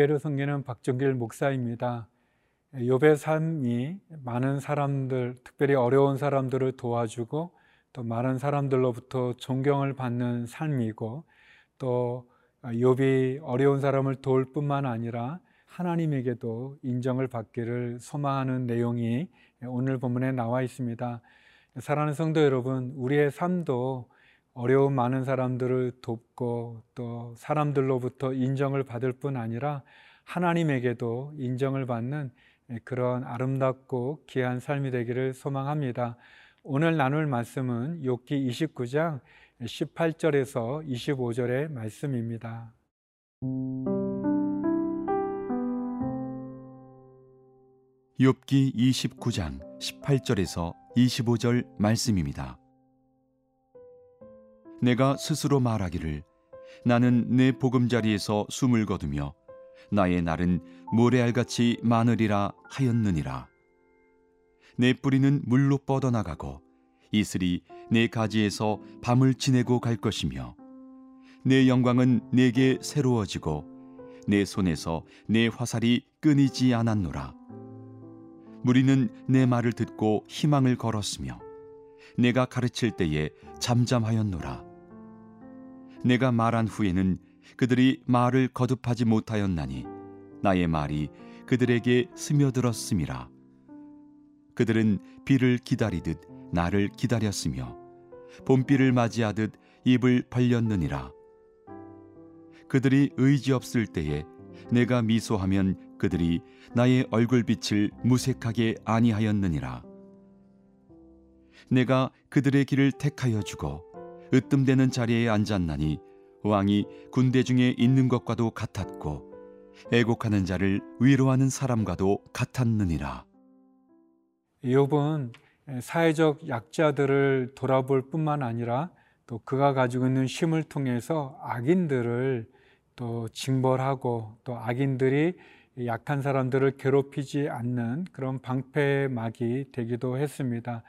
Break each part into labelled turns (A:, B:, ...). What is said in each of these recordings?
A: 온누리교회를 섬기는 박정길 목사입니다. 욥의 삶이 많은 사람들, 특별히 어려운 사람들을 도와주고 또 많은 사람들로부터 존경을 받는 삶이고 또 욥이 어려운 사람을 도울 뿐만 아니라 하나님에게도 인정을 받기를 소망하는 내용이 오늘 본문에 나와 있습니다. 사랑하는 성도 여러분, 우리의 삶도 어려운 많은 사람들을 돕고 또 사람들로부터 인정을 받을 뿐 아니라 하나님에게도 인정을 받는 그런 아름답고 귀한 삶이 되기를 소망합니다. 오늘 나눌 말씀은 욥기 29장 18절에서 25절의 말씀입니다.
B: 욥기 29장 18절에서 25절 말씀입니다. 내가 스스로 말하기를 나는 내 보금자리에서 숨을 거두며 나의 날은 모래알같이 많으리라 하였느니라. 내 뿌리는 물로 뻗어나가고 이슬이 내 가지에서 밤을 지내고 갈 것이며 내 영광은 내게 새로워지고 내 손에서 내 화살이 끊이지 않았노라. 무리는 내 말을 듣고 희망을 걸었으며 내가 가르칠 때에 잠잠하였노라. 내가 말한 후에는 그들이 말을 거듭하지 못하였나니 나의 말이 그들에게 스며들었음이라. 그들은 비를 기다리듯 나를 기다렸으며 봄비를 맞이하듯 입을 벌렸느니라. 그들이 의지 없을 때에 내가 미소하면 그들이 나의 얼굴빛을 무색하게 아니하였느니라. 내가 그들의 길을 택하여 주고 으뜸되는 자리에 앉았나니 왕이 군대 중에 있는 것과도 같았고 애곡하는 자를 위로하는 사람과도 같았느니라.
A: 욥은 사회적 약자들을 돌아볼 뿐만 아니라 또 그가 가지고 있는 힘을 통해서 악인들을 또 징벌하고 또 악인들이 약한 사람들을 괴롭히지 않는 그런 방패막이 되기도 했습니다.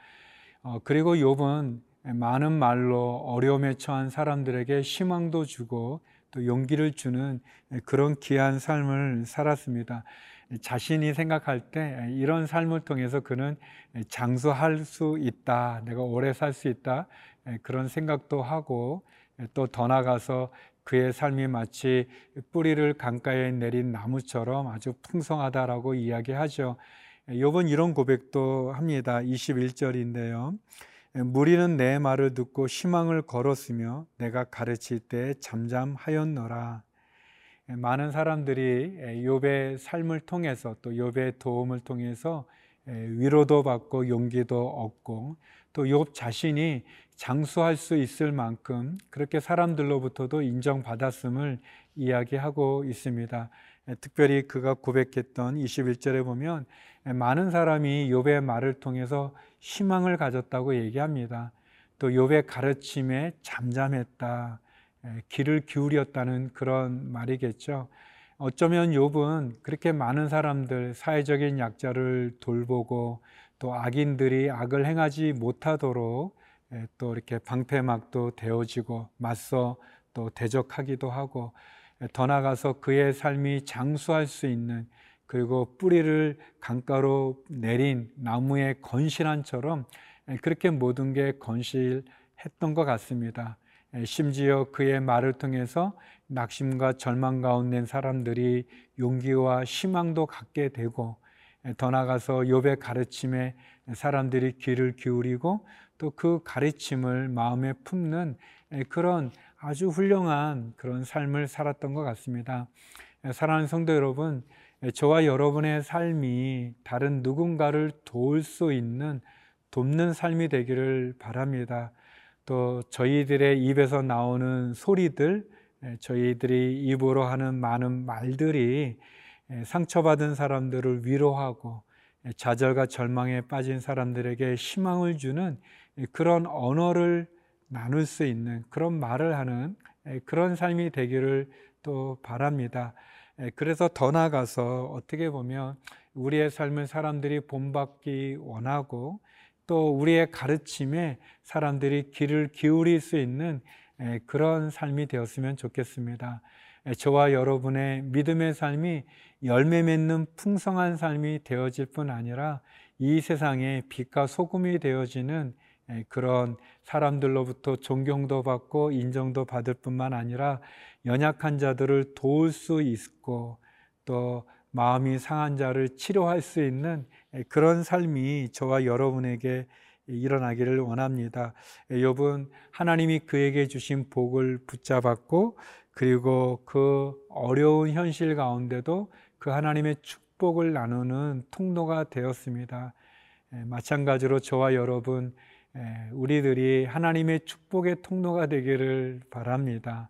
A: 어, 그리고 욥은 많은 말로 어려움에 처한 사람들에게 희망도 주고 또 용기를 주는 그런 귀한 삶을 살았습니다. 자신이 생각할 때 이런 삶을 통해서 그는 장수할 수 있다, 내가 오래 살 수 있다, 그런 생각도 하고 또 더 나가서 그의 삶이 마치 뿌리를 강가에 내린 나무처럼 아주 풍성하다라고 이야기하죠. 욥은 이런 고백도 합니다. 21절인데요. 무리는 내 말을 듣고 희망을 걸었으며 내가 가르칠 때 잠잠하였노라. 많은 사람들이 욥의 삶을 통해서 또 욥의 도움을 통해서 위로도 받고 용기도 얻고 또 욥 자신이 장수할 수 있을 만큼 그렇게 사람들로부터도 인정받았음을 이야기하고 있습니다. 특별히 그가 고백했던 21절에 보면 많은 사람이 욥의 말을 통해서 희망을 가졌다고 얘기합니다. 또 욥의 가르침에 잠잠했다. 귀를 기울였다는 그런 말이겠죠. 어쩌면 욥은 그렇게 많은 사람들 사회적인 약자를 돌보고 또 악인들이 악을 행하지 못하도록 또 이렇게 방패막도 되어지고 맞서 또 대적하기도 하고 더 나아가서 그의 삶이 장수할 수 있는 그리고 뿌리를 강가로 내린 나무의 건실한처럼 그렇게 모든 게 건실했던 것 같습니다. 심지어 그의 말을 통해서 낙심과 절망 가운데 사람들이 용기와 희망도 갖게 되고 더 나아가서 욥의 가르침에 사람들이 귀를 기울이고 또 그 가르침을 마음에 품는 그런 아주 훌륭한 그런 삶을 살았던 것 같습니다. 사랑하는 성도 여러분, 저와 여러분의 삶이 다른 누군가를 도울 수 있는 돕는 삶이 되기를 바랍니다. 또 저희들의 입에서 나오는 소리들, 저희들이 입으로 하는 많은 말들이 상처받은 사람들을 위로하고 좌절과 절망에 빠진 사람들에게 희망을 주는 그런 언어를 나눌 수 있는 그런 말을 하는 그런 삶이 되기를 또 바랍니다. 그래서 더 나아가서 어떻게 보면 우리의 삶을 사람들이 본받기 원하고 또 우리의 가르침에 사람들이 귀를 기울일 수 있는 그런 삶이 되었으면 좋겠습니다. 저와 여러분의 믿음의 삶이 열매 맺는 풍성한 삶이 되어질 뿐 아니라 이 세상에 빛과 소금이 되어지는 그런 사람들로부터 존경도 받고 인정도 받을 뿐만 아니라 연약한 자들을 도울 수 있고 또 마음이 상한 자를 치료할 수 있는 그런 삶이 저와 여러분에게 일어나기를 원합니다. 욥은 하나님이 그에게 주신 복을 붙잡았고 그리고 그 어려운 현실 가운데도 그 하나님의 축복을 나누는 통로가 되었습니다. 마찬가지로 저와 여러분 우리들이 하나님의 축복의 통로가 되기를 바랍니다.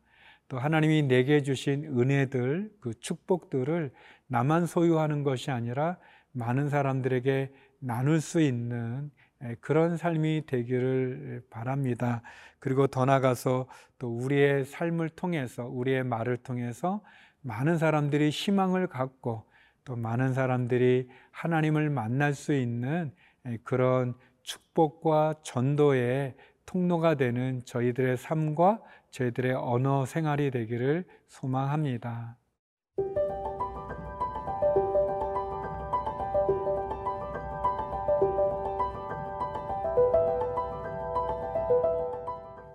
A: 또 하나님이 내게 주신 은혜들, 그 축복들을 나만 소유하는 것이 아니라 많은 사람들에게 나눌 수 있는 그런 삶이 되기를 바랍니다. 그리고 더 나가서 또 우리의 삶을 통해서, 우리의 말을 통해서 많은 사람들이 희망을 갖고 또 많은 사람들이 하나님을 만날 수 있는 그런 축복과 전도의 통로가 되는 저희들의 삶과 저희들의 언어 생활이 되기를 소망합니다.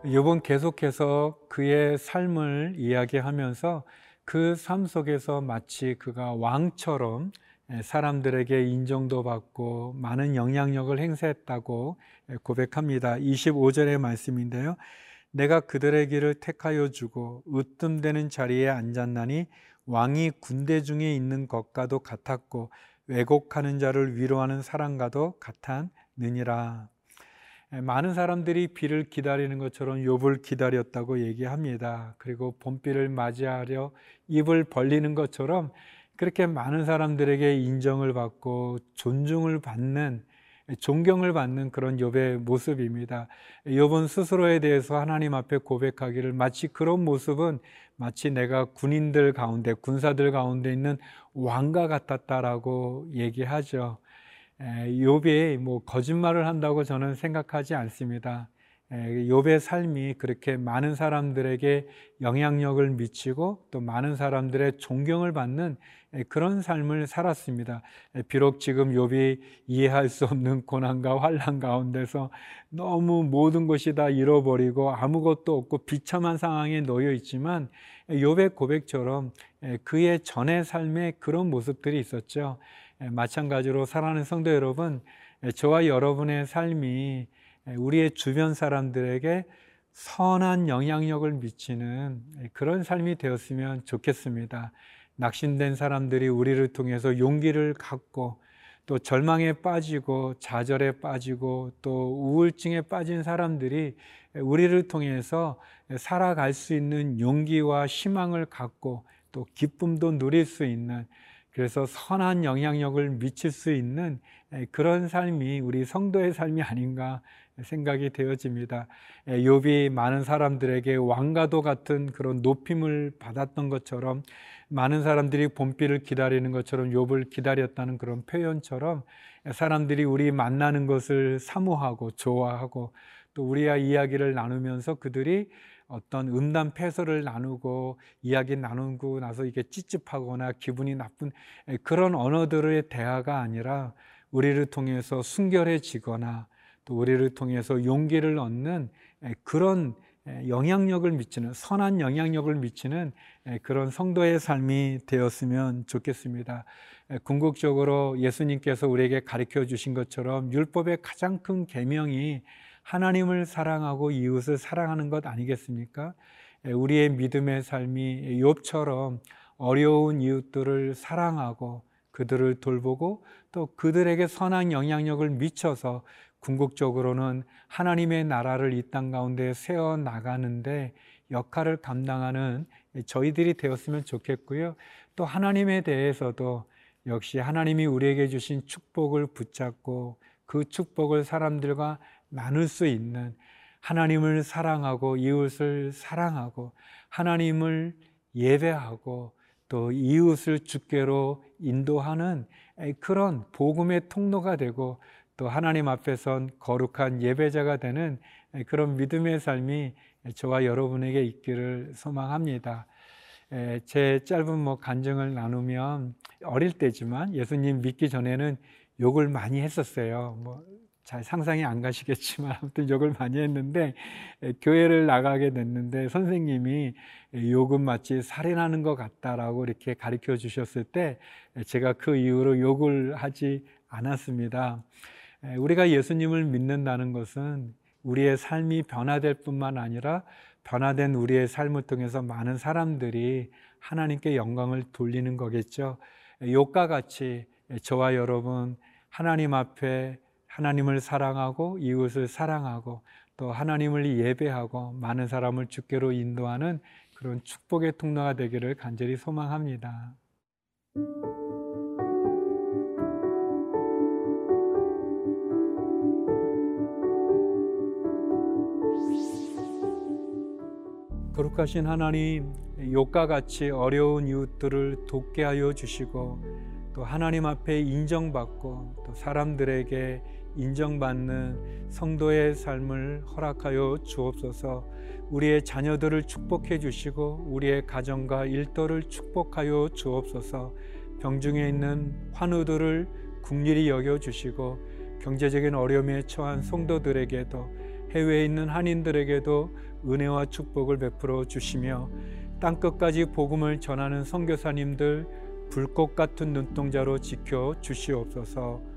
A: 요번 계속해서 그의 삶을 이야기하면서 그 삶 속에서 마치 그가 왕처럼 사람들에게 인정도 받고 많은 영향력을 행사했다고 고백합니다. 25절의 말씀인데요. 내가 그들의 길을 택하여 주고 으뜸되는 자리에 앉았나니 왕이 군대 중에 있는 것과도 같았고 왜곡하는 자를 위로하는 사람과도 같았느니라. 많은 사람들이 비를 기다리는 것처럼 욥을 기다렸다고 얘기합니다. 그리고 봄비를 맞이하려 입을 벌리는 것처럼 그렇게 많은 사람들에게 인정을 받고 존중을 받는 존경을 받는 그런 욥의 모습입니다. 욥은 스스로에 대해서 하나님 앞에 고백하기를 마치 그런 모습은 마치 내가 군인들 가운데 군사들 가운데 있는 왕과 같았다라고 얘기하죠. 욥이 뭐 거짓말을 한다고 저는 생각하지 않습니다. 욥의 삶이 그렇게 많은 사람들에게 영향력을 미치고 또 많은 사람들의 존경을 받는 그런 삶을 살았습니다. 비록 지금 욥이 이해할 수 없는 고난과 환란 가운데서 너무 모든 것이 다 잃어버리고 아무것도 없고 비참한 상황에 놓여 있지만 욥의 고백처럼 그의 전의 삶에 그런 모습들이 있었죠. 마찬가지로 사랑하는 성도 여러분, 저와 여러분의 삶이 우리의 주변 사람들에게 선한 영향력을 미치는 그런 삶이 되었으면 좋겠습니다. 낙심된 사람들이 우리를 통해서 용기를 갖고 또 절망에 빠지고 좌절에 빠지고 또 우울증에 빠진 사람들이 우리를 통해서 살아갈 수 있는 용기와 희망을 갖고 또 기쁨도 누릴 수 있는 그래서 선한 영향력을 미칠 수 있는 그런 삶이 우리 성도의 삶이 아닌가 생각이 되어집니다. 욥이 많은 사람들에게 왕과도 같은 그런 높임을 받았던 것처럼 많은 사람들이 봄비를 기다리는 것처럼 욥을 기다렸다는 그런 표현처럼 사람들이 우리 만나는 것을 사모하고 좋아하고 또 우리와 이야기를 나누면서 그들이 어떤 음담 패설을 나누고 이야기 나누고 나서 이게 찝찝하거나 기분이 나쁜 그런 언어들의 대화가 아니라 우리를 통해서 순결해지거나 또 우리를 통해서 용기를 얻는 그런 영향력을 미치는 선한 영향력을 미치는 그런 성도의 삶이 되었으면 좋겠습니다. 궁극적으로 예수님께서 우리에게 가르쳐 주신 것처럼 율법의 가장 큰 계명이 하나님을 사랑하고 이웃을 사랑하는 것 아니겠습니까? 우리의 믿음의 삶이 욥처럼 어려운 이웃들을 사랑하고 그들을 돌보고 또 그들에게 선한 영향력을 미쳐서 궁극적으로는 하나님의 나라를 이 땅 가운데 세워 나가는데 역할을 감당하는 저희들이 되었으면 좋겠고요. 또 하나님에 대해서도 역시 하나님이 우리에게 주신 축복을 붙잡고 그 축복을 사람들과 나눌 수 있는 하나님을 사랑하고 이웃을 사랑하고 하나님을 예배하고 또 이웃을 주께로 인도하는 그런 복음의 통로가 되고 또 하나님 앞에선 거룩한 예배자가 되는 그런 믿음의 삶이 저와 여러분에게 있기를 소망합니다. 에, 제 짧은 뭐 간증을 나누면 어릴 때지만 예수님 믿기 전에는 욕을 많이 했었어요. 뭐 잘 상상이 안 가시겠지만 아무튼 욕을 많이 했는데 에, 교회를 나가게 됐는데 선생님이 에, 욕은 마치 살인하는 것 같다라고 이렇게 가르쳐 주셨을 때 에, 제가 그 이후로 욕을 하지 않았습니다. 에, 우리가 예수님을 믿는다는 것은 우리의 삶이 변화될 뿐만 아니라 변화된 우리의 삶을 통해서 많은 사람들이 하나님께 영광을 돌리는 거겠죠. 욕과 같이 저와 여러분 하나님 앞에 하나님을 사랑하고 이웃을 사랑하고 또 하나님을 예배하고 많은 사람을 주께로 인도하는 그런 축복의 통로가 되기를 간절히 소망합니다. 거룩하신 하나님, 욕과 같이 어려운 이웃들을 돕게 하여 주시고 또 하나님 앞에 인정받고 또 사람들에게 인정받는 성도의 삶을 허락하여 주옵소서. 우리의 자녀들을 축복해 주시고 우리의 가정과 일터를 축복하여 주옵소서. 병중에 있는 환우들을 국리히 여겨 주시고 경제적인 어려움에 처한 성도들에게도 해외에 있는 한인들에게도 은혜와 축복을 베풀어 주시며 땅 끝까지 복음을 전하는 선교사님들 불꽃 같은 눈동자로 지켜 주시옵소서.